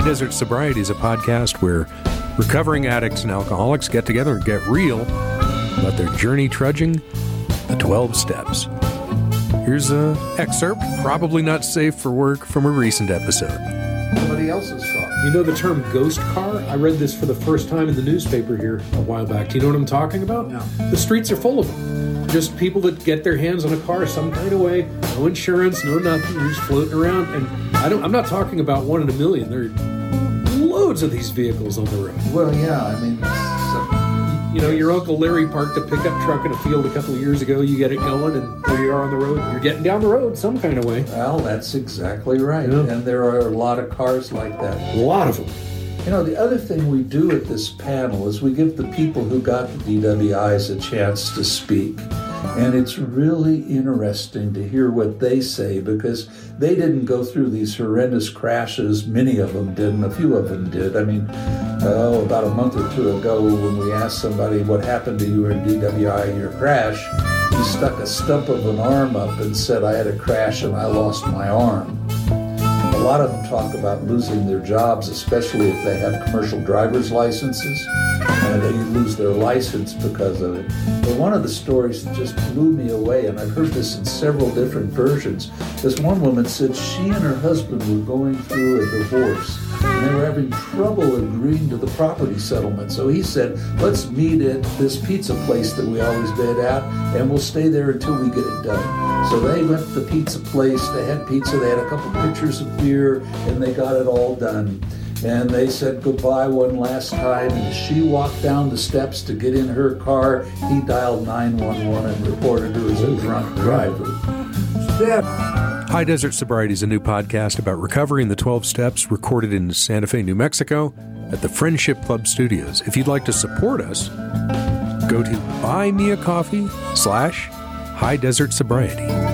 Desert Sobriety is a podcast where recovering addicts and alcoholics get together and get real about their journey trudging the 12 steps. Here's an excerpt, probably not safe for work, from a recent episode. Somebody else's car. You know the term ghost car? I read this for the first time in the newspaper here a while back. Do you know what I'm talking about? No. The streets are full of them. Just people that get their hands on a car some kind of way, no insurance, no nothing, just floating around. And I don't. I'm not talking about one in a million. There are loads of these vehicles on the road. Well, yeah, I mean, some, uh, You know, your uncle Larry parked a pickup truck in a field a couple of years ago. You get it going, and there you are on the road. You're getting down the road some kind of way. well, that's exactly right. Yeah. And there are a lot of cars like that. A lot of them. You know, the other thing we do at this panel is we give the people who got the DWIs a chance to speak. And it's really interesting to hear what they say because they didn't go through these horrendous crashes. Many of them didn't, a few of them did. I mean, oh, about a month or two ago, when we asked somebody what happened to you in DWI in your crash, he stuck a stump of an arm up and said, I had a crash and I lost my arm. A lot of them talk about losing their jobs, especially if they have commercial driver's licenses, and they lose their license because of it. But one of the stories that just blew me away, and I've heard this in several different versions. This one woman said she and her husband were going through a divorce, and they were having trouble agreeing to the property settlement. So he said, "Let's meet at this pizza place that we always met at, and we'll stay there until we get it done." So they went to the pizza place. They had pizza. They had a couple pictures of beer, and they got it all done. And they said goodbye one last time. And as she walked down the steps to get in her car, he dialed 911 and reported her as a drunk driver. Step. High Desert Sobriety is a new podcast about recovery in the 12 steps recorded in Santa Fe, New Mexico at the Friendship Club Studios. If you'd like to support us, go to buymeacoffee slash High Desert Sobriety.